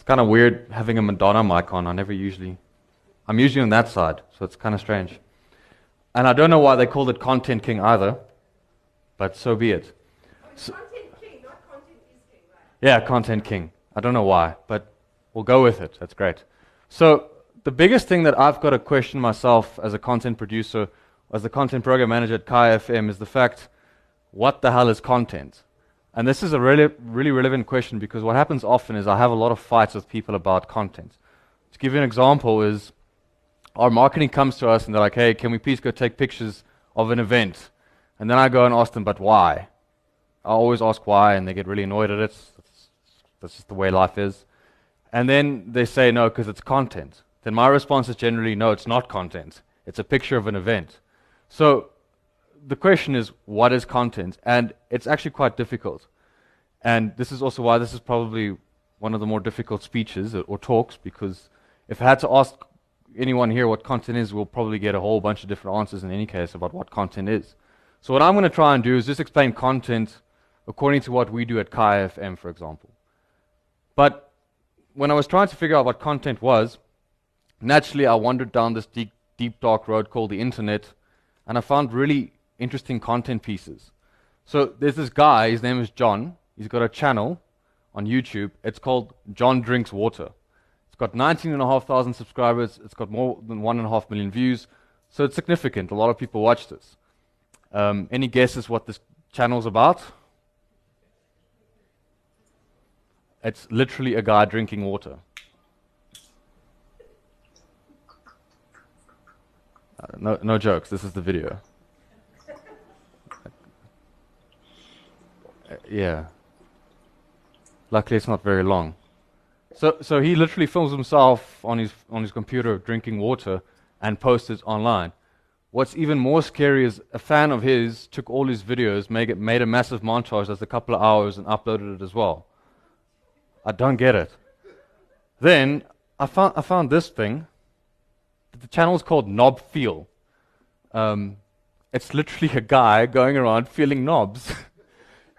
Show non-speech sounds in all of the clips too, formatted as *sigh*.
It's kind of weird having a Madonna mic on. I never usually, I'm usually on that side, so it's kind of strange. And I don't know why they called it Content King either, but so be it. So, content king, not content is king, right? yeah, Content King. I don't know why, but we'll go with it. That's great. So, the biggest thing that I've got to question myself as a content producer, as the content program manager at Kaya FM, is the fact what the hell is content? And this is a really, really relevant question because what happens often is I have a lot of fights with people about content. To give you an example, is our marketing comes to us and they're like, hey, can we please go take pictures of an event? And then I go and ask them, but why? I always ask why, and they get really annoyed at it. That's, that's just the way life is. And then they say, no, because it's content. Then my response is generally, no, it's not content. It's a picture of an event. So the question is, what is content? And it's actually quite difficult. And this is also why this is probably one of the more difficult speeches or, or talks, because if I had to ask anyone here what content is, we'll probably get a whole bunch of different answers in any case about what content is. So what I'm going to try and do is just explain content according to what we do at Kaya FM, for example. But when I was trying to figure out what content was, naturally I wandered down this deep, deep dark road called the internet, and I found really interesting content pieces. So there's this guy, his name is John. He's got a channel on YouTube. It's called John Drinks Water. It's got 19,500 subscribers. It's got more than 1.5 million views. So it's significant. A lot of people watch this. Um, any guesses what this channel's about? It's literally a guy drinking water. Uh, no, no jokes. This is the video. Uh, yeah. Luckily, it's not very long. So, so he literally films himself on his on his computer drinking water and posts it online. What's even more scary is a fan of his took all his videos, made, it, made a massive montage that's a couple of hours, and uploaded it as well. I don't get it. Then I found I found this thing. The channel is called Knob Feel. Um, it's literally a guy going around feeling knobs. *laughs*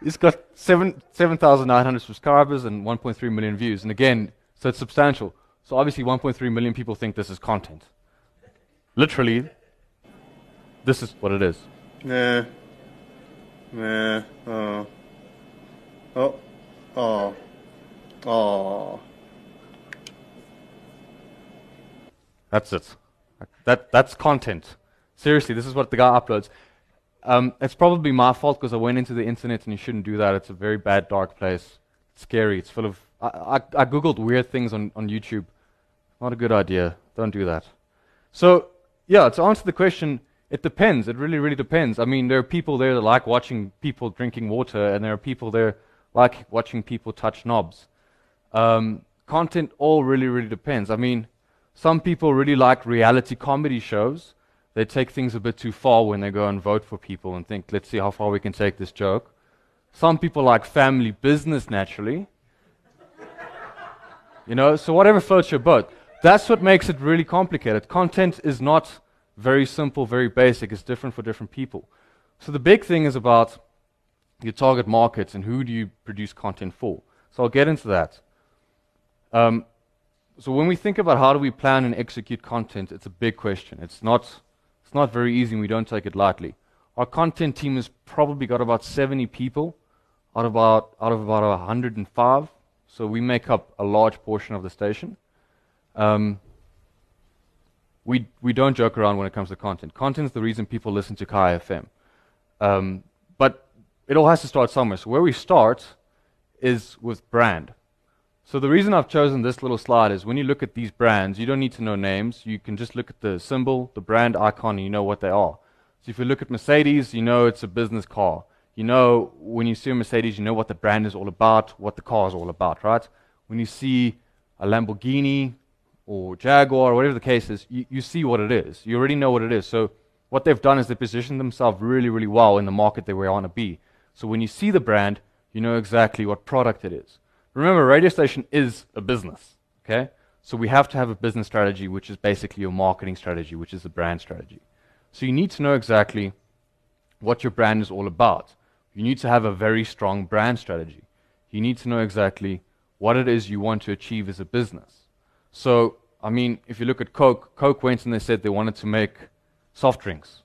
He's got seven seven thousand nine hundred subscribers and 1.3 million views, and again, so it's substantial. So obviously, 1.3 million people think this is content. Literally, this is what it is. Nah. Nah. Oh. Oh. Oh. Oh. That's it. That, that's content. Seriously, this is what the guy uploads. Um, it's probably my fault because I went into the internet and you shouldn't do that. It's a very bad, dark place. It's scary. It's full of. I, I, I googled weird things on, on YouTube. Not a good idea. Don't do that. So, yeah, to answer the question, it depends. It really, really depends. I mean, there are people there that like watching people drinking water, and there are people there like watching people touch knobs. Um, content all really, really depends. I mean, some people really like reality comedy shows. They take things a bit too far when they go and vote for people and think, let's see how far we can take this joke. Some people like family business naturally. *laughs* you know, so whatever floats your boat. That's what makes it really complicated. Content is not very simple, very basic. It's different for different people. So the big thing is about your target markets and who do you produce content for. So I'll get into that. Um, so when we think about how do we plan and execute content, it's a big question. It's not, it's not very easy and we don't take it lightly. Our content team has probably got about 70 people out of about, out of about 105. So we make up a large portion of the station. Um, we, we don't joke around when it comes to content. Content is the reason people listen to Kai FM. Um, but it all has to start somewhere. So where we start is with brand. So the reason I've chosen this little slide is when you look at these brands, you don't need to know names. You can just look at the symbol, the brand icon, and you know what they are. So if you look at Mercedes, you know it's a business car. You know when you see a Mercedes, you know what the brand is all about, what the car is all about, right? When you see a Lamborghini or Jaguar, or whatever the case is, you, you see what it is. You already know what it is. So what they've done is they positioned themselves really, really well in the market they want to be. So when you see the brand, you know exactly what product it is. Remember, radio station is a business, okay? So we have to have a business strategy, which is basically your marketing strategy, which is a brand strategy. So you need to know exactly what your brand is all about. You need to have a very strong brand strategy. You need to know exactly what it is you want to achieve as a business. So, I mean, if you look at Coke, Coke went and they said they wanted to make soft drinks,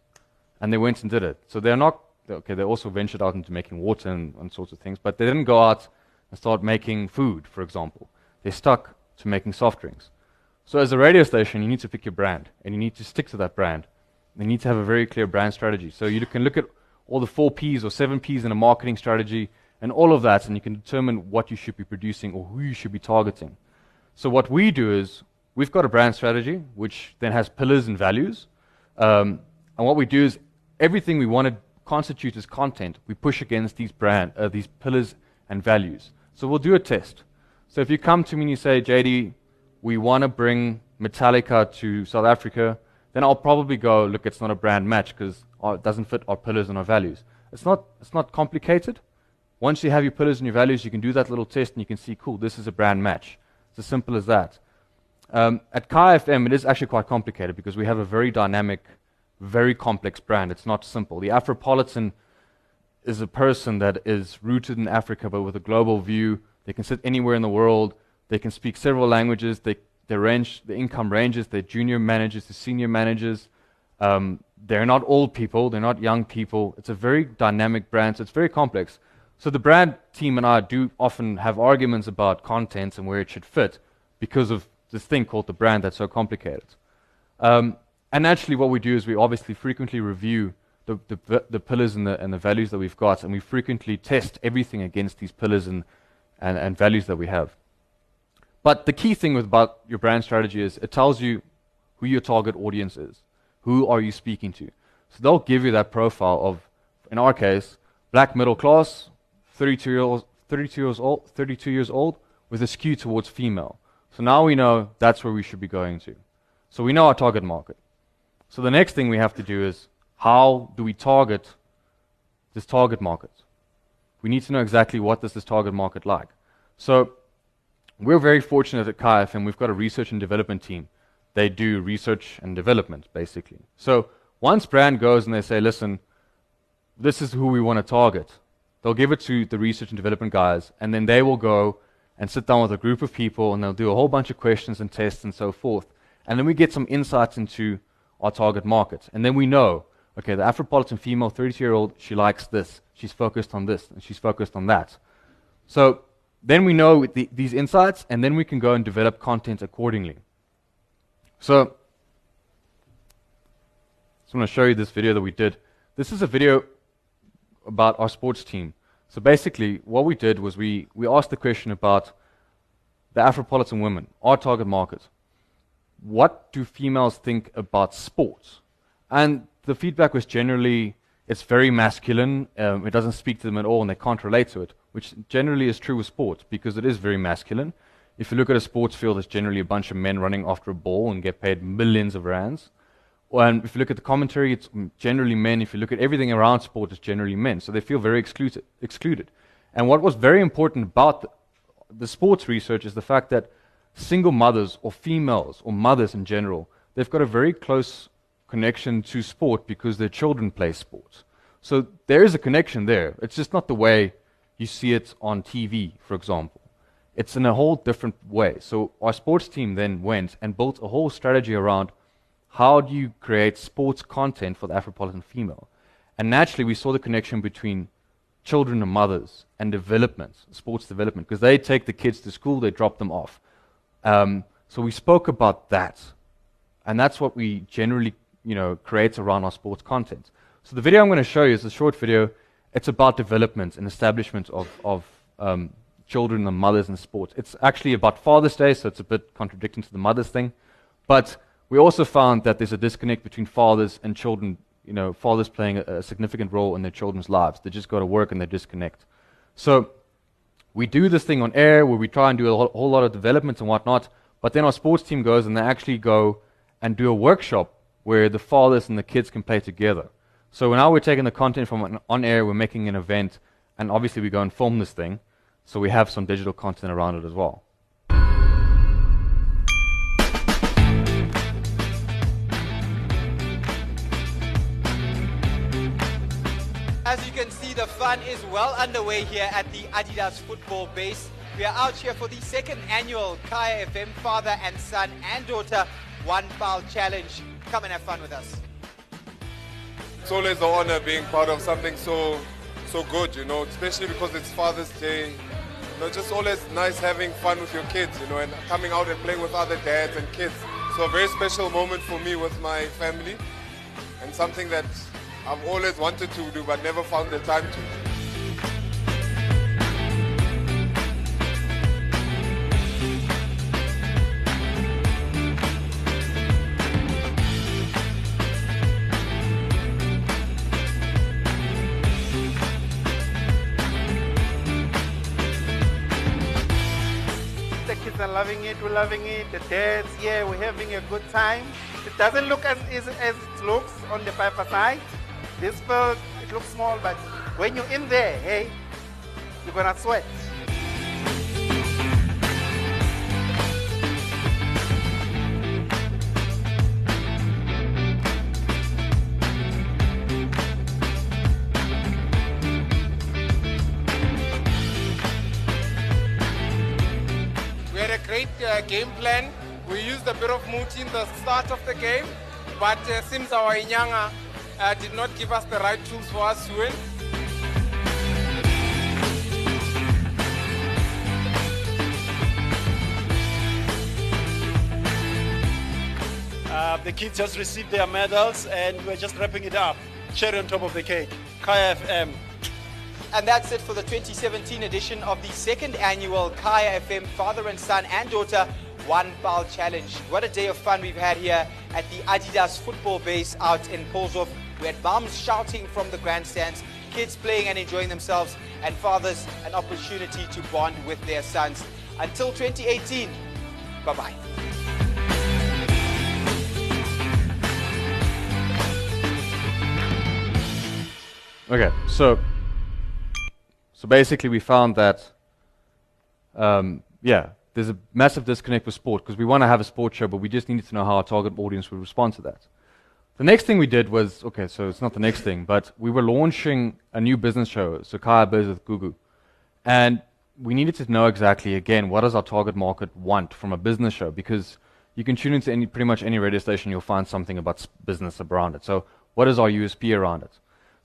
and they went and did it. So they're not okay. They also ventured out into making water and, and sorts of things, but they didn't go out and start making food, for example. They're stuck to making soft drinks. So as a radio station, you need to pick your brand, and you need to stick to that brand. You need to have a very clear brand strategy. So you can look at all the four P's or seven P's in a marketing strategy and all of that, and you can determine what you should be producing or who you should be targeting. So what we do is we've got a brand strategy, which then has pillars and values. Um, and what we do is everything we want to constitute as content, we push against these brand, uh, these pillars and values. So we'll do a test. So if you come to me and you say, JD, we want to bring Metallica to South Africa, then I'll probably go, look, it's not a brand match because it doesn't fit our pillars and our values. It's not, it's not complicated. Once you have your pillars and your values, you can do that little test and you can see, cool, this is a brand match. It's as simple as that. Um, at Kaya FM, it is actually quite complicated because we have a very dynamic, very complex brand. It's not simple. The Afropolitan is a person that is rooted in Africa but with a global view. They can sit anywhere in the world. They can speak several languages. They, their range, the income ranges. They're junior managers to senior managers. Um, they're not old people. They're not young people. It's a very dynamic brand. So it's very complex. So the brand team and I do often have arguments about content and where it should fit because of this thing called the brand that's so complicated. Um, and actually, what we do is we obviously frequently review the, the, the, pillars and the, and the values that we've got, and we frequently test everything against these pillars and, and, and values that we have. But the key thing with about your brand strategy is it tells you who your target audience is. Who are you speaking to? So they'll give you that profile of, in our case, black middle class, 32 years, 32 years old, 32 years old, with a skew towards female. So now we know that's where we should be going to. So we know our target market. So the next thing we have to do is how do we target this target market? We need to know exactly what does this target market like. So we're very fortunate at and we've got a research and development team. They do research and development, basically. So once brand goes and they say, listen, this is who we want to target, They'll give it to the research and development guys, and then they will go and sit down with a group of people, and they'll do a whole bunch of questions and tests and so forth. And then we get some insights into our target market. And then we know, okay, the Afropolitan female, 32 year old, she likes this. She's focused on this, and she's focused on that. So then we know the, these insights, and then we can go and develop content accordingly. So, I just want to show you this video that we did. This is a video about our sports team. So basically, what we did was we, we asked the question about the Afropolitan women, our target market. What do females think about sports? And the feedback was generally it's very masculine, um, it doesn't speak to them at all, and they can't relate to it, which generally is true with sports because it is very masculine. If you look at a sports field, it's generally a bunch of men running after a ball and get paid millions of rands. And if you look at the commentary, it's generally men. If you look at everything around sport, it's generally men. So they feel very excluded. And what was very important about the sports research is the fact that single mothers or females or mothers in general, they've got a very close connection to sport because their children play sports. So there is a connection there. It's just not the way you see it on TV, for example. It's in a whole different way. So our sports team then went and built a whole strategy around how do you create sports content for the Afropolitan female? And naturally, we saw the connection between children and mothers and development, sports development, because they take the kids to school, they drop them off. Um, so we spoke about that. And that's what we generally, you know, creates around our sports content. So the video I'm going to show you is a short video. It's about development and establishment of, of um, children and mothers in sports. It's actually about Father's Day, so it's a bit contradicting to the mother's thing. But we also found that there's a disconnect between fathers and children, you know, fathers playing a, a significant role in their children's lives. They just go to work and they disconnect. So we do this thing on air where we try and do a whole, whole lot of developments and whatnot, but then our sports team goes and they actually go and do a workshop where the fathers and the kids can play together. So now we're taking the content from on air, we're making an event, and obviously we go and film this thing. So we have some digital content around it as well. As you can see, the fun is well underway here at the Adidas football base. We are out here for the second annual Kaya FM Father and Son and Daughter One Foul Challenge. Come and have fun with us. It's always an honor being part of something so so good, you know, especially because it's Father's Day. You know, just always nice having fun with your kids, you know, and coming out and playing with other dads and kids. So a very special moment for me with my family and something that I've always wanted to do but never found the time to. Loving it, we're loving it. The dance, yeah, we're having a good time. It doesn't look as easy as it looks on the paper side. This field, it looks small, but when you're in there, hey, you're gonna sweat. Uh, game plan. We used a bit of muti in the start of the game, but uh, seems our Inyanga uh, did not give us the right tools for us to win. Uh, the kids just received their medals and we're just wrapping it up. Cherry on top of the cake. Kaya FM. And that's it for the 2017 edition of the second annual Kaya FM Father and Son and Daughter One Ball Challenge. What a day of fun we've had here at the Adidas football base out in Polshof. We had mums shouting from the grandstands, kids playing and enjoying themselves, and fathers an opportunity to bond with their sons. Until 2018, bye bye. Okay, so so basically we found that um, yeah, there's a massive disconnect with sport because we want to have a sports show, but we just needed to know how our target audience would respond to that. The next thing we did was okay, so it's not the next thing, but we were launching a new business show, Sakaya Biz with Gugu, and we needed to know exactly again what does our target market want from a business show because you can tune into any pretty much any radio station, you'll find something about business around it. So what is our USP around it?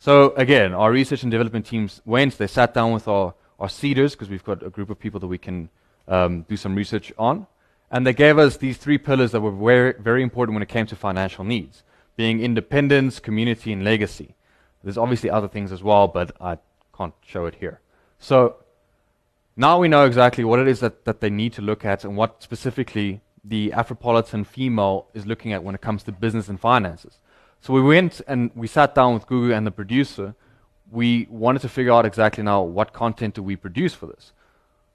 So again, our research and development teams went, they sat down with our, our seeders, because we've got a group of people that we can um, do some research on, and they gave us these three pillars that were very, very important when it came to financial needs, being independence, community, and legacy. There's obviously other things as well, but I can't show it here. So now we know exactly what it is that, that they need to look at and what specifically the Afropolitan female is looking at when it comes to business and finances. So we went and we sat down with Gugu and the producer. We wanted to figure out exactly now what content do we produce for this.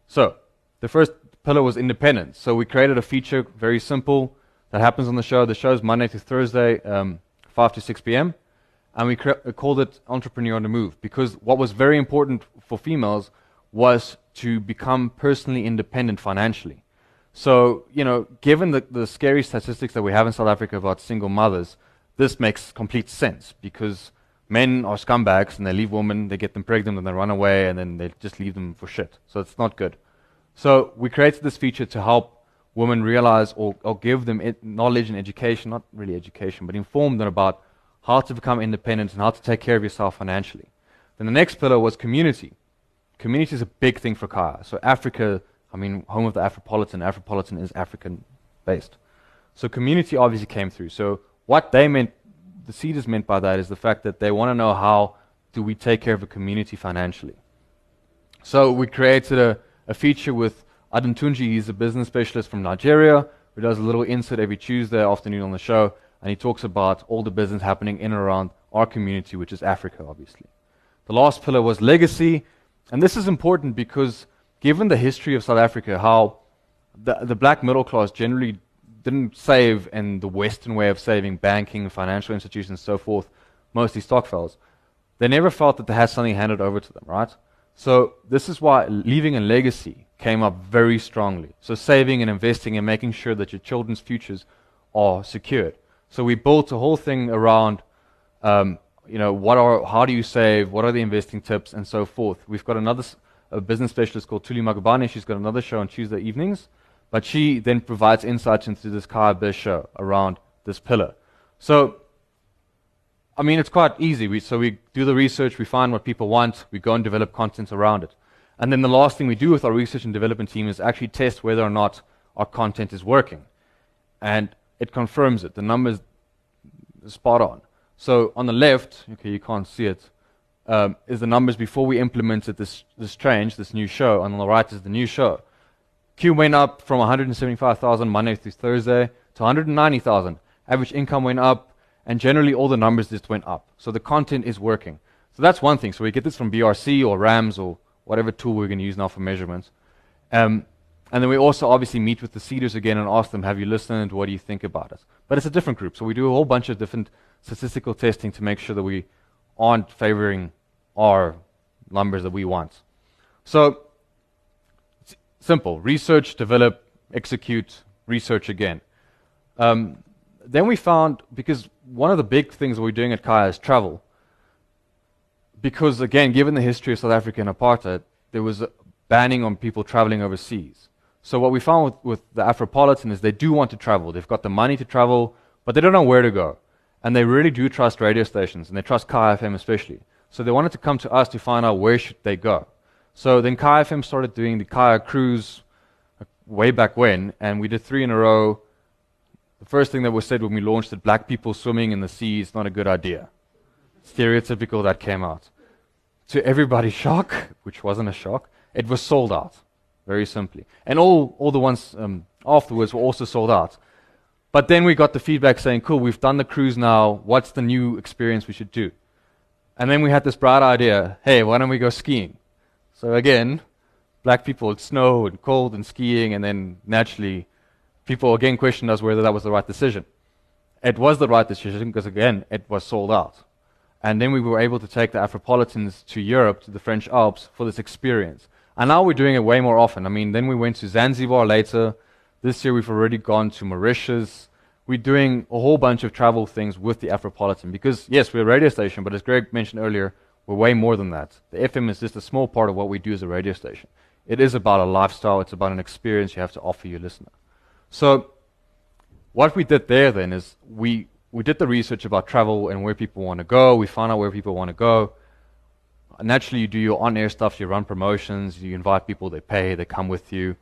So the first pillar was independence. So we created a feature, very simple, that happens on the show. The show is Monday to Thursday, um, 5 to 6 p.m. And we uh, called it Entrepreneur on the Move because what was very important for females was to become personally independent financially. So, you know, given the, the scary statistics that we have in South Africa about single mothers, this makes complete sense because men are scumbags and they leave women, they get them pregnant and they run away and then they just leave them for shit. So it's not good. So we created this feature to help women realize or, or give them ed- knowledge and education, not really education, but inform them about how to become independent and how to take care of yourself financially. Then the next pillar was community. Community is a big thing for Kaya. So Africa, I mean, home of the Afropolitan. Afropolitan is African based. So community obviously came through. So what they meant, the seeders meant by that is the fact that they want to know how do we take care of a community financially. So we created a, a feature with Adan Tunji. He's a business specialist from Nigeria who does a little insert every Tuesday afternoon on the show, and he talks about all the business happening in and around our community, which is Africa, obviously. The last pillar was legacy, and this is important because given the history of South Africa, how the, the black middle class generally didn't save in the Western way of saving, banking, financial institutions, so forth, mostly stokvels. They never felt that they had something handed over to them, right? So this is why leaving a legacy came up very strongly. So saving and investing and making sure that your children's futures are secured. So we built a whole thing around, um, you know, what are, how do you save, what are the investing tips, and so forth. We've got another, a business specialist called Tuli Magabane. She's got another show on Tuesday evenings, but she then provides insights into this Kaya Biz around this pillar. So, I mean, it's quite easy. We, so we do the research, we find what people want, we go and develop content around it. And then the last thing we do with our research and development team is actually test whether or not our content is working. And it confirms it. The numbers spot on. So on the left, okay, you can't see it, um, is the numbers before we implemented this, this change, this new show. And on the right is the new show. Cume went up from 175,000 Monday through Thursday to 190,000. Average income went up, and generally all the numbers just went up. So the content is working. So that's one thing. So we get this from BRC or RAMS or whatever tool we're going to use now for measurements. Um, and then we also obviously meet with the seeders again and ask them, have you listened? What do you think about us? But it's a different group. So we do a whole bunch of different statistical testing to make sure that we aren't favoring our numbers that we want. So simple. Research, develop, execute, research again. Um, then we found, because one of the big things we're doing at Kaya is travel. Because again, given the history of South African apartheid, there was a banning on people traveling overseas. So what we found with, with the Afropolitan is they do want to travel. They've got the money to travel, but they don't know where to go. And they really do trust radio stations, and they trust Kaya FM especially. So they wanted to come to us to find out where should they go. So then Kaya FM started doing the Kaya cruise way back when, and we did three in a row. The first thing that was said when we launched it, black people swimming in the sea is not a good idea. Stereotypical that came out. To everybody's *laughs* shock, which wasn't a shock, it was sold out very simply. And all, all the ones um, afterwards were also sold out. But then we got the feedback saying, cool, we've done the cruise now. What's the new experience we should do? And then we had this bright idea hey, why don't we go skiing? So again, black people, it's snow and cold and skiing, and then naturally, people again questioned us whether that was the right decision. It was the right decision because, again, it was sold out. And then we were able to take the Afropolitans to Europe, to the French Alps, for this experience. And now we're doing it way more often. I mean, then we went to Zanzibar later. This year we've already gone to Mauritius. We're doing a whole bunch of travel things with the Afropolitan because, yes, we're a radio station, but as Greg mentioned earlier, we're way more than that. The FM is just a small part of what we do as a radio station. It is about a lifestyle, it's about an experience you have to offer your listener. So, what we did there then is we, we did the research about travel and where people want to go. We found out where people want to go naturally you do your on-air stuff, you run promotions, you invite people, they pay, they come with you.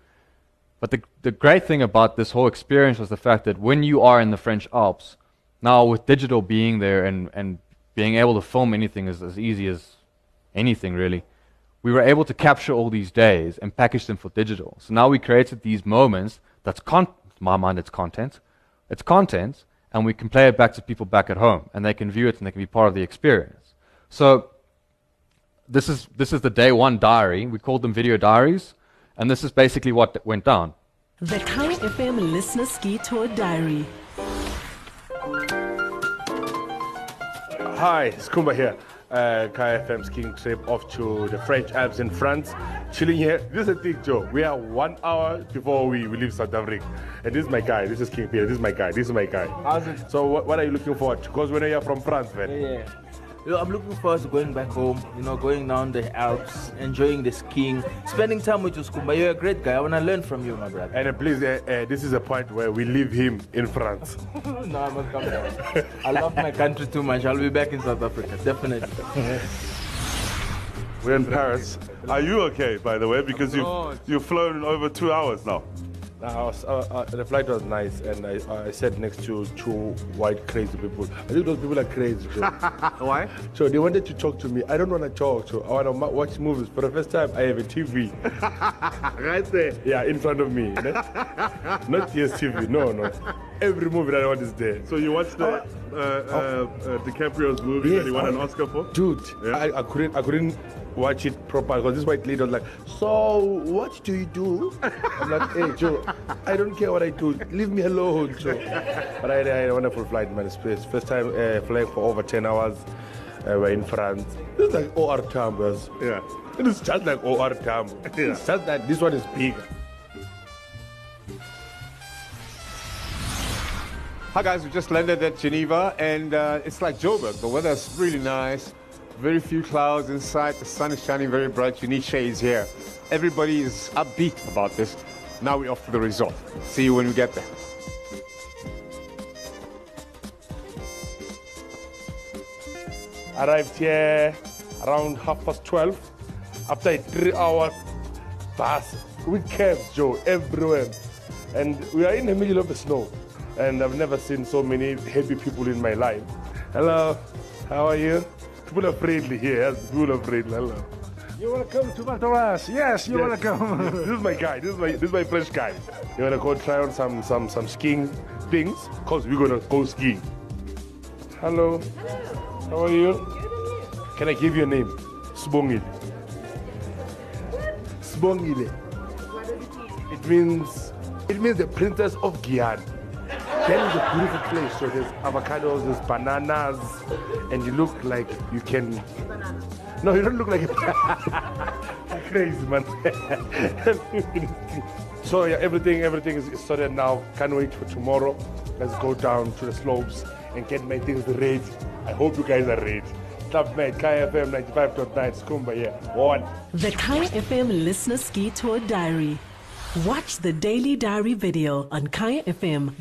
But the, the great thing about this whole experience was the fact that when you are in the French Alps, now with digital being there and, and being able to film anything is as easy as anything really, we were able to capture all these days and package them for digital. So now we created these moments that's con- my mind it's content. It's content and we can play it back to people back at home and they can view it and they can be part of the experience. So this is, this is the day one diary. We called them video diaries. And this is basically what went down. The Kaya FM Listener Ski Tour Diary. Hi, it's Kumba here. Uh, Kaya FM skiing trip off to the French Alps in France. Chilling here. This is a big joke. We are one hour before we, we leave South Africa. And this is my guy. This is King Peter. This is my guy. This is my guy. How's it? So what, what are you looking forward to? Because we know you're from France, man. Yeah. You I'm looking forward to going back home, you know, going down the Alps, enjoying the skiing, spending time with you, Skumba. You're a great guy. I want to learn from you, my brother. And uh, please, uh, uh, this is a point where we leave him in France. *laughs* no, I must come back. I love my country too much. I'll be back in South Africa, definitely. We're in Paris. Are you okay, by the way? Because you've, you've flown over two hours now. Uh, was, uh, uh, the flight was nice, and I, I sat next to two white crazy people. I think those people are crazy. *laughs* Why? So they wanted to talk to me. I don't want to talk, so I want to watch movies. For the first time, I have a TV. *laughs* *laughs* right there. Yeah, in front of me. Not DSTV. No, no. Every movie that I want is there. So you watched the uh, uh, uh, DiCaprio's movie Yes, that he won an Oscar for? Dude, Yeah. I, I couldn't I couldn't watch it proper because this white lady was like, So what do you do? I'm like, hey Joe, I don't care what I do. Leave me alone, Joe. But I, I had a wonderful flight, man. It's it's first time uh, flying for over ten hours. Uh, we're in France. It's like OR Tambo's. Yeah. It is just like OR Tam. Yeah. It's just that this one is bigger. Hi guys, we just landed at Geneva and uh, it's like Joburg. The weather is really nice. very few clouds inside. The sun is shining very bright. You need shades here. Everybody is upbeat about this. Now we're off to the resort. See you when we get there. Arrived here around half past 12 after a three hour bus with cabs, Joe, everywhere. And we are in the middle of the snow. And I've never seen so many happy people in my life. Hello, how are you? People are friendly here. People are friendly. Hello. You want to come to Mataras? Yes, you Yes. want to come. this is my guy. This is my this is my French guy. You wanna go try on some some some skiing things? Cause we're gonna go skiing. Hello. Hello. How are you? Can I give you a name? Sbongile. Sbongile. It means it means the princess of Guyana. Is a beautiful place. So there's avocados, there's bananas, and you look like you can. No, you don't look like a *laughs* crazy man. *laughs* so yeah, everything everything is sorted now. Can't wait for tomorrow. Let's go down to the slopes and get my things ready. I hope you guys are ready. Club Med, KFM 95.9, Skumba, yeah. One. The Kaya FM Listener Ski Tour Diary. Watch the daily diary video on kayafm.co.za.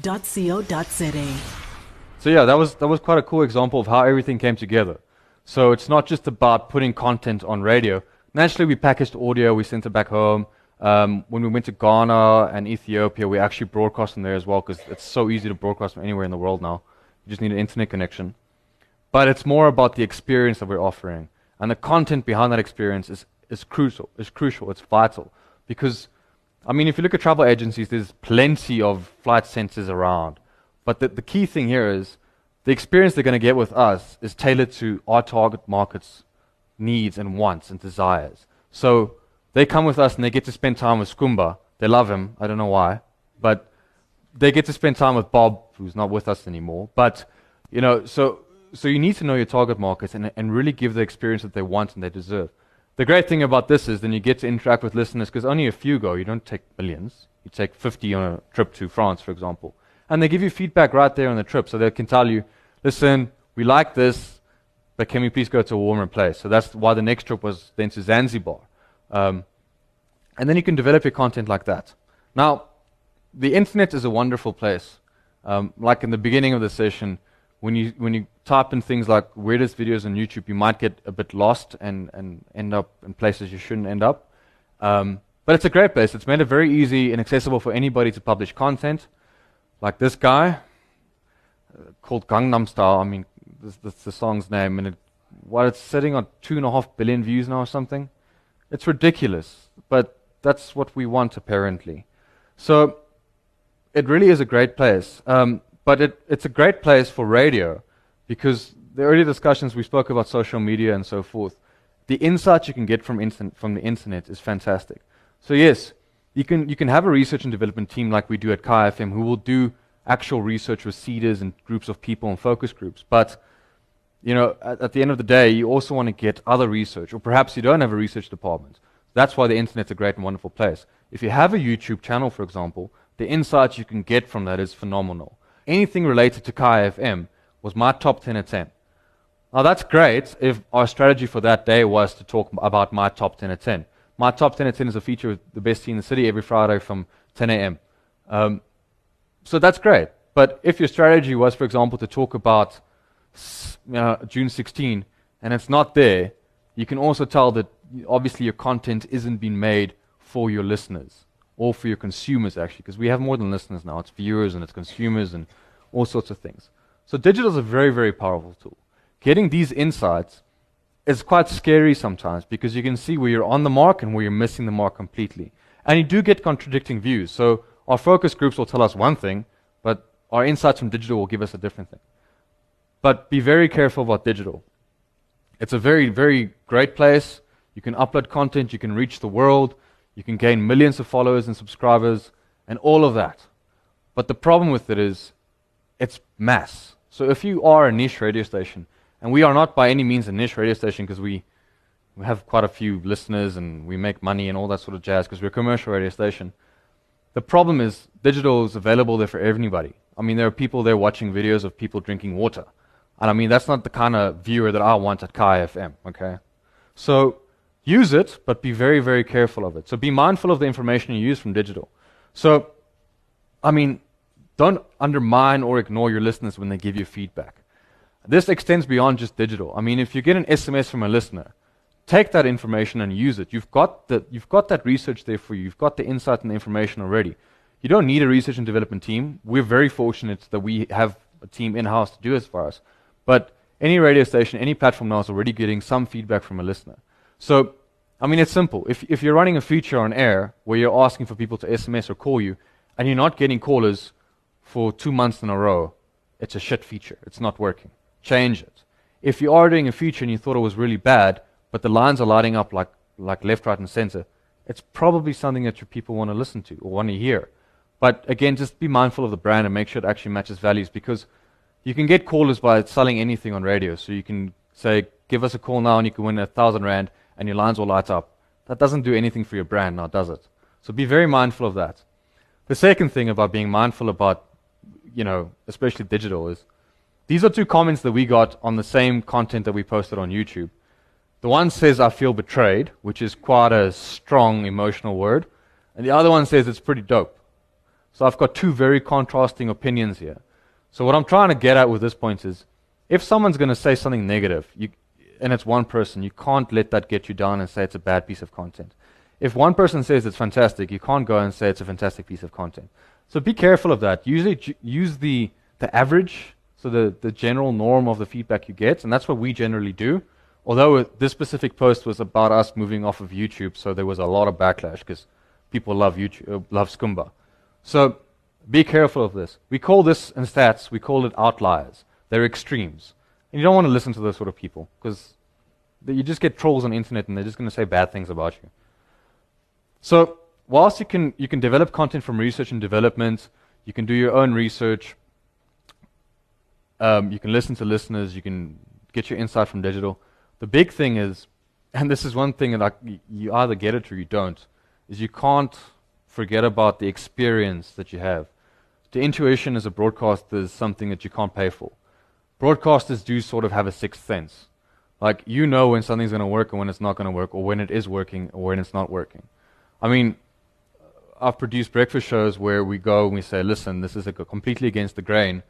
So yeah, that was that was quite a cool example of how everything came together. So it's not just about putting content on radio. Naturally, we packaged audio, we sent it back home. Um, when we went to Ghana and Ethiopia, we actually broadcast them there as well because it's so easy to broadcast from anywhere in the world now. You just need an internet connection. But it's more about the experience that we're offering, and the content behind that experience is is crucial. Is crucial. It's vital because, I mean, if you look at travel agencies, there's plenty of flight centers around. But the, the key thing here is the experience they're going to get with us is tailored to our target market's needs and wants and desires. So they come with us and they get to spend time with Skumba. They love him. I don't know why. But they get to spend time with Bob, who's not with us anymore. But, you know, so, so you need to know your target markets and, and really give the experience that they want and they deserve. The great thing about this is then you get to interact with listeners because only a few go. You don't take millions. You take 50 on a trip to France, for example. And they give you feedback right there on the trip. So they can tell you, listen, we like this, but can we please go to a warmer place? So that's why the next trip was then to Zanzibar. Um, and then you can develop your content like that. Now, the internet is a wonderful place. Um, like in the beginning of the session, when you when you type in things like weirdest videos on YouTube, you might get a bit lost and, and end up in places you shouldn't end up. Um, but it's a great place. It's made it very easy and accessible for anybody to publish content. Like this guy uh, called Gangnam Style. I mean, that's the song's name, and it, what it's sitting on two and a half billion views now or something. It's ridiculous, but that's what we want apparently. So it really is a great place. Um, but it, it's a great place for radio because the earlier discussions we spoke about social media and so forth. The insight you can get from, instant, from the internet is fantastic. So yes, you can, you can have a research and development team like we do at KFM who will do actual research with seeders and groups of people and focus groups. But you know, at, at the end of the day, you also want to get other research, or perhaps you don't have a research department. That's why the internet's a great and wonderful place. If you have a YouTube channel, for example, the insights you can get from that is phenomenal. Anything related to Kaya FM was my top 10 at 10. Now that's great if our strategy for that day was to talk about my top 10 at 10. My top 10 at 10 is a feature of the best team in the city every Friday from 10 a.m. Um, so that's great. But if your strategy was, for example, to talk about uh, June 16 and it's not there, you can also tell that obviously your content isn't being made for your listeners or for your consumers, actually, because we have more than listeners now. It's viewers and it's consumers and all sorts of things. So digital is a very, very powerful tool. Getting these insights is quite scary sometimes because you can see where you're on the mark and where you're missing the mark completely. And you do get contradicting views. So our focus groups will tell us one thing, but our insights from digital will give us a different thing. But be very careful about digital. It's a very, very great place. You can upload content, you can reach the world, you can gain millions of followers and subscribers, and all of that. But the problem with it is it's mass. So if you are a niche radio station, and we are not by any means a niche radio station because we, we have quite a few listeners and we make money and all that sort of jazz because we're a commercial radio station. The problem is digital is available there for everybody. I mean, there are people there watching videos of people drinking water. And I mean, that's not the kind of viewer that I want at Kaya FM, okay? So use it, but be very, very careful of it. So be mindful of the information you use from digital. So, I mean, don't undermine or ignore your listeners when they give you feedback. This extends beyond just digital. I mean, if you get an SMS from a listener, take that information and use it. You've got, the, you've got that research there for you. You've got the insight and the information already. You don't need a research and development team. We're very fortunate that we have a team in house to do this for us. But any radio station, any platform now is already getting some feedback from a listener. So, I mean, it's simple. If, if you're running a feature on air where you're asking for people to SMS or call you, and you're not getting callers for two months in a row, it's a shit feature. It's not working. Change it. If you are doing a feature and you thought it was really bad, but the lines are lighting up like, like left, right, and center, it's probably something that your people want to listen to or want to hear. But again, just be mindful of the brand and make sure it actually matches values because you can get callers by selling anything on radio. So you can say, give us a call now and you can win a thousand rand and your lines will light up. That doesn't do anything for your brand now, does it? So be very mindful of that. The second thing about being mindful about, you know, especially digital is these are two comments that we got on the same content that we posted on YouTube. The one says, I feel betrayed, which is quite a strong emotional word. And the other one says, it's pretty dope. So I've got two very contrasting opinions here. So what I'm trying to get at with this point is, if someone's going to say something negative, you, and it's one person, you can't let that get you down and say it's a bad piece of content. If one person says it's fantastic, you can't go and say it's a fantastic piece of content. So be careful of that. Usually use the, the average, so the, the general norm of the feedback you get, and that's what we generally do. Although this specific post was about us moving off of YouTube, so there was a lot of backlash because people love YouTube, uh, love Skumba. So be careful of this. We call this in stats, we call it outliers. They're extremes. And you don't want to listen to those sort of people because you just get trolls on the internet and they're just going to say bad things about you. So, whilst you can, you can develop content from research and development, you can do your own research, um, you can listen to listeners, you can get your insight from digital. The big thing is, *laughs* and this is one thing that I, you either get it or you don't, is you can't forget about the experience that you have. The intuition as a broadcaster is something that you can't pay for broadcasters do sort of have a sixth sense. Like, you know when something's going to work and when it's not going to work, or when it is working or when it's not working. I mean, I've produced breakfast shows where we go and we say, listen, this is completely against the grain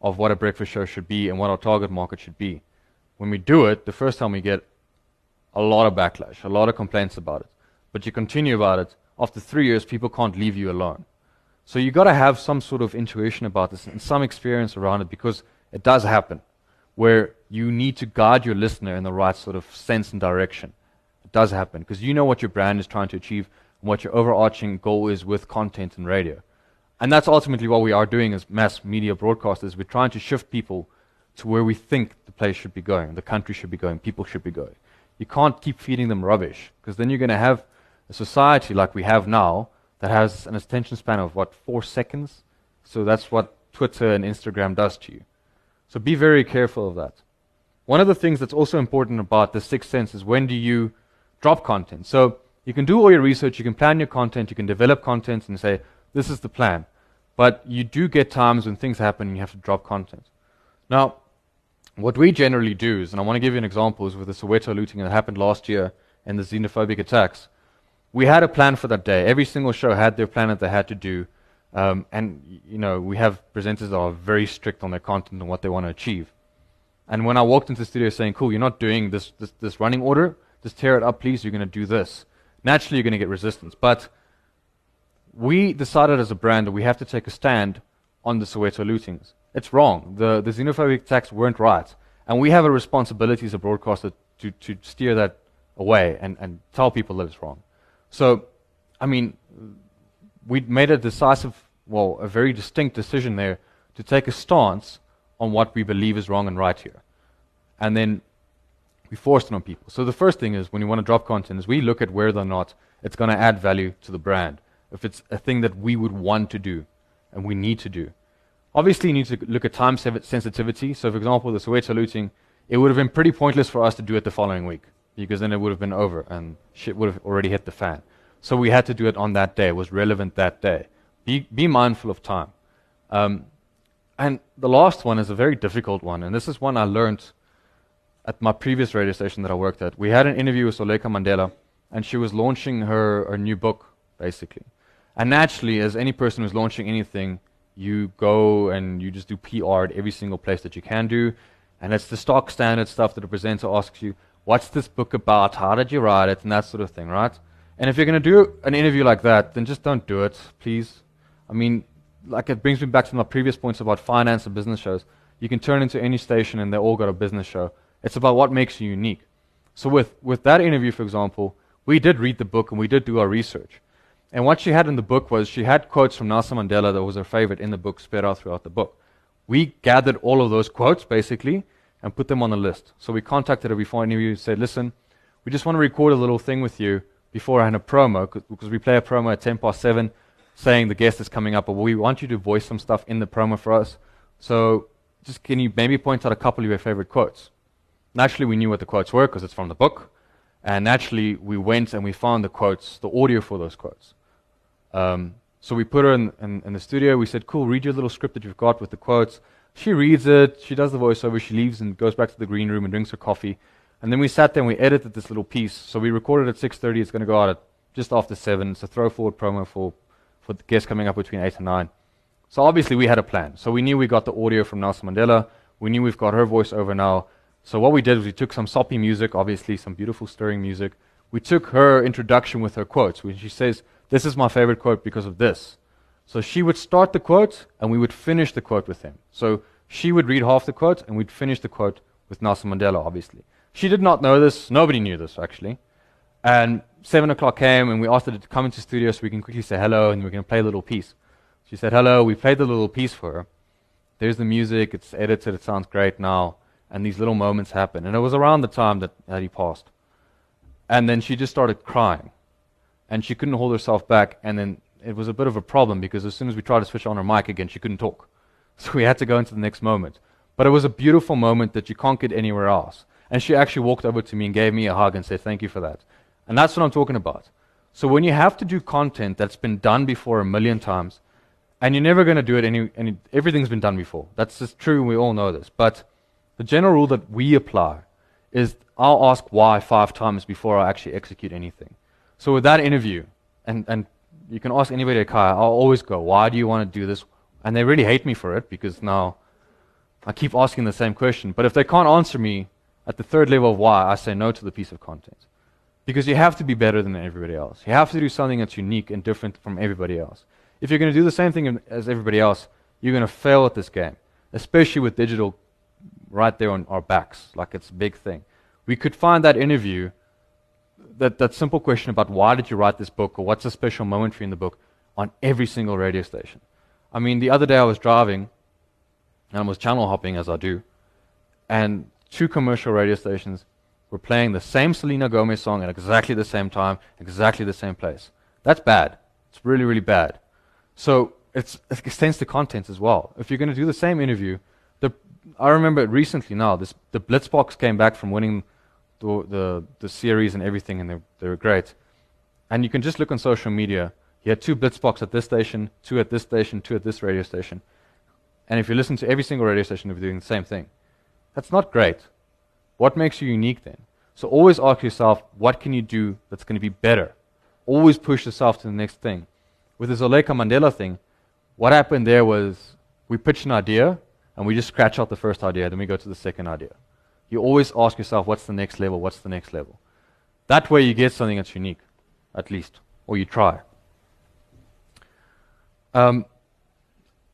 of what a breakfast show should be and what our target market should be. When we do it, the first time we get a lot of backlash, a lot of complaints about it. But you continue about it, after three years, people can't leave you alone. So you've got to have some sort of intuition about this and some experience around it because it does happen where you need to guide your listener in the right sort of sense and direction. It does happen because you know what your brand is trying to achieve and what your overarching goal is with content and radio. And that's ultimately what we are doing as mass media broadcasters. We're trying to shift people to where we think the place should be going, the country should be going, people should be going. You can't keep feeding them rubbish because then you're going to have a society like we have now that has an attention span of what, four seconds? So that's what Twitter and Instagram does to you. So be very careful of that. One of the things that's also important about the sixth sense is when do you drop content. So you can do all your research, you can plan your content, you can develop content and say, this is the plan. But you do get times when things happen and you have to drop content. Now, what we generally do is, and I want to give you an example, is with the Soweto looting that happened last year and the xenophobic attacks. We had a plan for that day. Every single show had their plan that they had to do. Um, and you know, we have presenters that are very strict on their content and what they want to achieve. And when I walked into the studio saying, "Cool, you're not doing this this, this running order. Just tear it up, please. You're going to do this." Naturally, you're going to get resistance. But we decided as a brand that we have to take a stand on the Soweto lootings. It's wrong. The the xenophobic attacks weren't right, and we have a responsibility as a broadcaster to to steer that away and and tell people that it's wrong. So, I mean, we made a decisive, well, a very distinct decision there to take a stance on what we believe is wrong and right here. And then we forced it on people. So the first thing is when you want to drop content is we look at whether or not it's going to add value to the brand. If it's a thing that we would want to do and we need to do. Obviously, you need to look at time sensitivity. So, for example, the Soweto looting, it would have been pretty pointless for us to do it the following week because then it would have been over and shit would have already hit the fan. So we had to do it on that day. It was relevant that day. Be, be mindful of time. Um, And the last one is a very difficult one, and this is one I learned at my previous radio station that I worked at. We had an interview with Zoleka Mandela, and she was launching her, her new book, basically. And naturally, as any person who's launching anything, you go and you just do PR at every single place that you can do. And it's the stock standard stuff that the presenter asks you, what's this book about? How did you write it? And that sort of thing, right? And if you're going to do an interview like that, then just don't do it, please. I mean, like it brings me back to my previous points about finance and business shows. You can turn into any station and they all got a business show. It's about what makes you unique. So with, with that interview, for example, we did read the book and we did do our research. And what she had in the book was she had quotes from Nelson Mandela that was her favorite in the book, spread out throughout the book. We gathered all of those quotes, basically, and put them on a list. So we contacted her before interview and said, listen, we just want to record a little thing with you before I had a promo, because we play a promo at 10 past 7 saying the guest is coming up, but we want you to voice some stuff in the promo for us. So just can you maybe point out a couple of your favorite quotes? Naturally, we knew what the quotes were because it's from the book. And naturally, we went and we found the quotes, the audio for those quotes. Um, so we put her in, in, in, the studio. We said, cool, read your little script that you've got with the quotes. She reads it. She does the voiceover. She leaves and goes back to the green room and drinks her coffee. And then we sat there and we edited this little piece. So we recorded at 6.30. It's going to go out at just after 7. It's a throw forward promo for, for the guests coming up between 8 and 9. So obviously we had a plan. So we knew we got the audio from Nelson Mandela. We knew we've got her voiceover now. So what we did was we took some soppy music, obviously some beautiful stirring music. We took her introduction with her quotes. When she says, this is my favorite quote because of this. So she would start the quote and we would finish the quote with him. So she would read half the quote and we'd finish the quote with Nelson Mandela, obviously. She did not know this. Nobody knew this, actually. And 7 o'clock came and we asked her to come into the studio so we can quickly say hello and we're going to play a little piece. She said hello. We played the little piece for her. There's the music. It's edited. It sounds great now and these little moments happen. And it was around the time that, that he passed. And then she just started crying. And she couldn't hold herself back. And then it was a bit of a problem because as soon as we tried to switch on her mic again, she couldn't talk. *laughs* So we had to go into the next moment. But it was a beautiful moment that you can't get anywhere else. And she actually walked over to me and gave me a hug and said, Thank you for that. And that's what I'm talking about. So when you have to do content that's been done before a million times, and you're never going to do it any, any, everything's been done before. That's just true, we all know this. But the general rule that we apply is I'll ask why five times before I actually execute anything. So with that interview, and, and you can ask anybody at Kaya, I'll always go, why do you want to do this? And they really hate me for it because now I keep asking the same question. But if they can't answer me at the third level of why, I say no to the piece of content. Because you have to be better than everybody else. You have to do something that's unique and different from everybody else. If you're going to do the same thing as everybody else, you're going to fail at this game, especially with digital right there on our backs, like it's a big thing. We could find that interview, that, that simple question about why did you write this book or what's a special moment for you in the book, on every single radio station. I mean, the other day I was driving and I was channel hopping as I do, and two commercial radio stations were playing the same Selena Gomez song at exactly the same time, exactly the same place. That's bad. It's really, really bad. So it extends to content as well. If you're going to do the same interview, I remember recently now. This, the Blitzboks came back from winning the, the, the series and everything, and they, they were great. And you can just look on social media. He had two Blitzboks at this station, two at this station, two at this radio station. And if you listen to every single radio station, they're doing the same thing. That's not great. What makes you unique then? So always ask yourself, what can you do that's going to be better? Always push yourself to the next thing. With the Zoleka Mandela thing, what happened there was we pitched an idea, and we just scratch out the first idea, then we go to the second idea. You always ask yourself, what's the next level? What's the next level? That way you get something that's unique, at least, or you try. Um,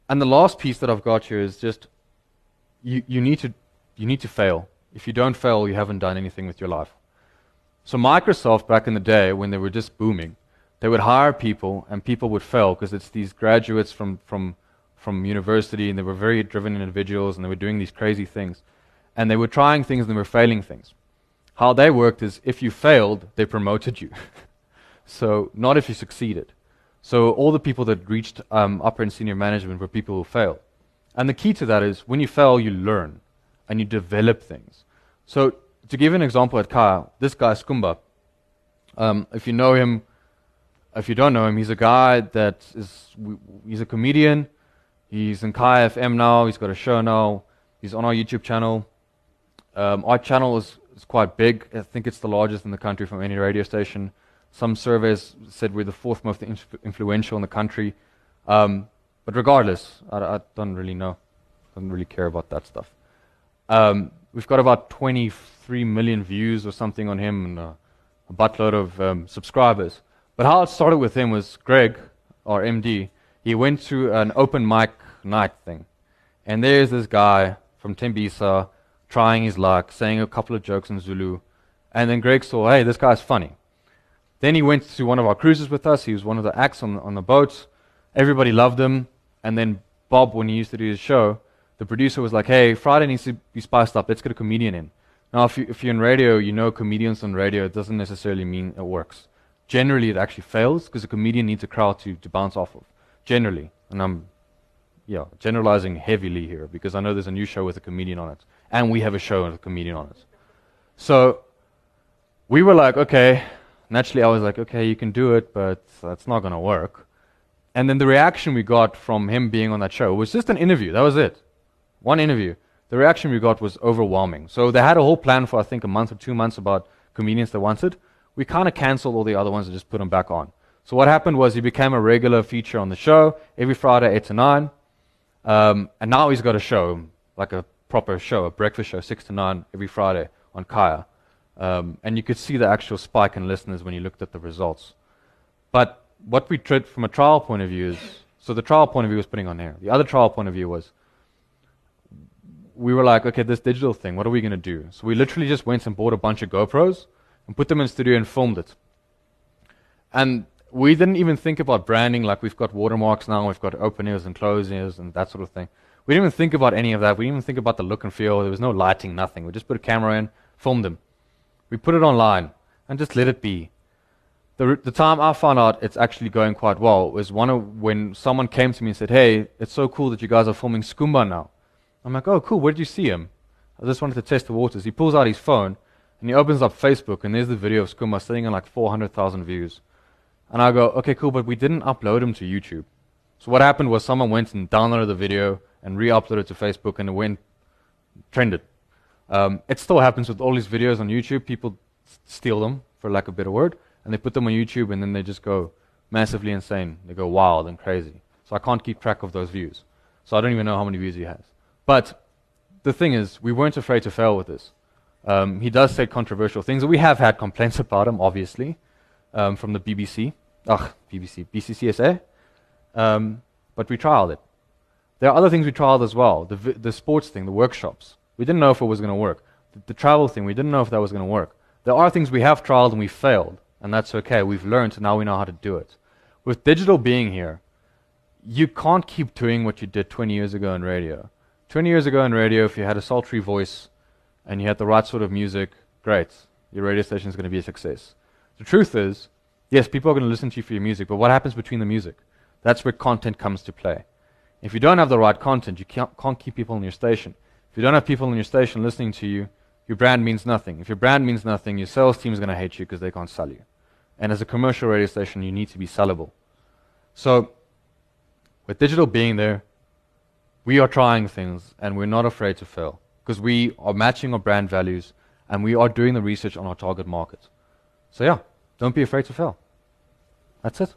and the last piece that I've got here is just you, you, need to, you need to fail. If you don't fail, you haven't done anything with your life. So, Microsoft, back in the day when they were just booming, they would hire people and people would fail because it's these graduates from, from from university and they were very driven individuals and they were doing these crazy things. And they were trying things and they were failing things. How they worked is if you failed, they promoted you. *laughs* so, not if you succeeded. So, all the people that reached um, upper and senior management were people who failed. And the key to that is when you fail, you learn and you develop things. So, to give an example at Kaya, this guy, Skhumba, um, if you know him, if you don't know him, he's a guy that is, he's a comedian He's in Kaya FM now. He's got a show now. He's on our YouTube channel. Um, our channel is, is quite big. I think it's the largest in the country from any radio station. Some surveys said we're the fourth most inf- influential in the country. Um, but regardless, I, I, don't really know. I Don't really care about that stuff. Um, we've got about 23 million views or something on him and a, a buttload of um, subscribers. But how it started with him was Greg, our MD, he went to an open mic night thing. And there's this guy from Tembisa trying his luck, saying a couple of jokes in Zulu. And then Greg saw, hey, this guy's funny. Then he went to one of our cruises with us. He was one of the acts on, on the boats. Everybody loved him. And then Bob, when he used to do his show, the producer was like, hey, Friday needs to be spiced up. Let's get a comedian in. Now, if, you, if you're in radio, you know comedians on radio, it doesn't necessarily mean it works. Generally, it actually fails because a comedian needs a crowd to, to bounce off of. Generally. And I'm yeah, generalizing heavily here because I know there's a new show with a comedian on it. And we have a show with a comedian on it. So we were like, okay, naturally I was like, okay, you can do it, but that's not going to work. And then the reaction we got from him being on that show was just an interview. That was it. One interview. The reaction we got was overwhelming. So they had a whole plan for, I think, a month or two months about comedians they wanted. We kind of canceled all the other ones and just put them back on. So what happened was he became a regular feature on the show every Friday, 8 to 9. Um, and now he's got a show, like a proper show, a breakfast show, 6 to 9 every Friday on Kaya. Um, and you could see the actual spike in listeners when you looked at the results. But what we did from a trial point of view is so the trial point of view was putting on air. The other trial point of view was we were like, okay, this digital thing, what are we going to do? So we literally just went and bought a bunch of GoPros and put them in studio and filmed it. And we didn't even think about branding like we've got watermarks now, we've got open ears and closed ears and that sort of thing. We didn't even think about any of that. We didn't even think about the look and feel. There was no lighting, nothing. We just put a camera in, filmed them. We put it online and just let it be. The, the time I found out it's actually going quite well was one of when someone came to me and said, Hey, it's so cool that you guys are filming Skhumba now. I'm like, Oh, cool. Where did you see him? I just wanted to test the waters. He pulls out his phone and he opens up Facebook and there's the video of Skhumba sitting on like 400,000 views. And I go, okay, cool, but we didn't upload him to YouTube. So what happened was someone went and downloaded the video and re-uploaded it to Facebook, and it went trended. Um, it still happens with all these videos on YouTube. People steal them, for lack of a better word, and they put them on YouTube, and then they just go massively insane. They go wild and crazy. So I can't keep track of those views. So I don't even know how many views he has. But the thing is, we weren't afraid to fail with this. Um, he does say controversial things. We have had complaints *laughs* about him, obviously um, from the BBC. Ugh, BBC, BCCSA. Um, but we trialed it. There are other things we trialed as well. The, the sports thing, the workshops. We didn't know if it was going to work. The, the travel thing, we didn't know if that was going to work. There are things we have trialed and we failed, and that's okay. We've learned, and now we know how to do it. With digital being here, you can't keep doing what you did 20 years ago in radio. 20 years ago in radio, if you had a sultry voice and you had the right sort of music, great. Your radio station is going to be a success. The truth is, yes, people are going to listen to you for your music, but what happens between the music? That's where content comes to play. If you don't have the right content, you can't, can't keep people in your station. If you don't have people in your station listening to you, your brand means nothing. If your brand means nothing, your sales team is going to hate you because they can't sell you. And as a commercial radio station, you need to be sellable. So, with digital being there, we are trying things and we're not afraid to fail because we are matching our brand values and we are doing the research on our target market. So, yeah, don't be afraid to fail. That's it.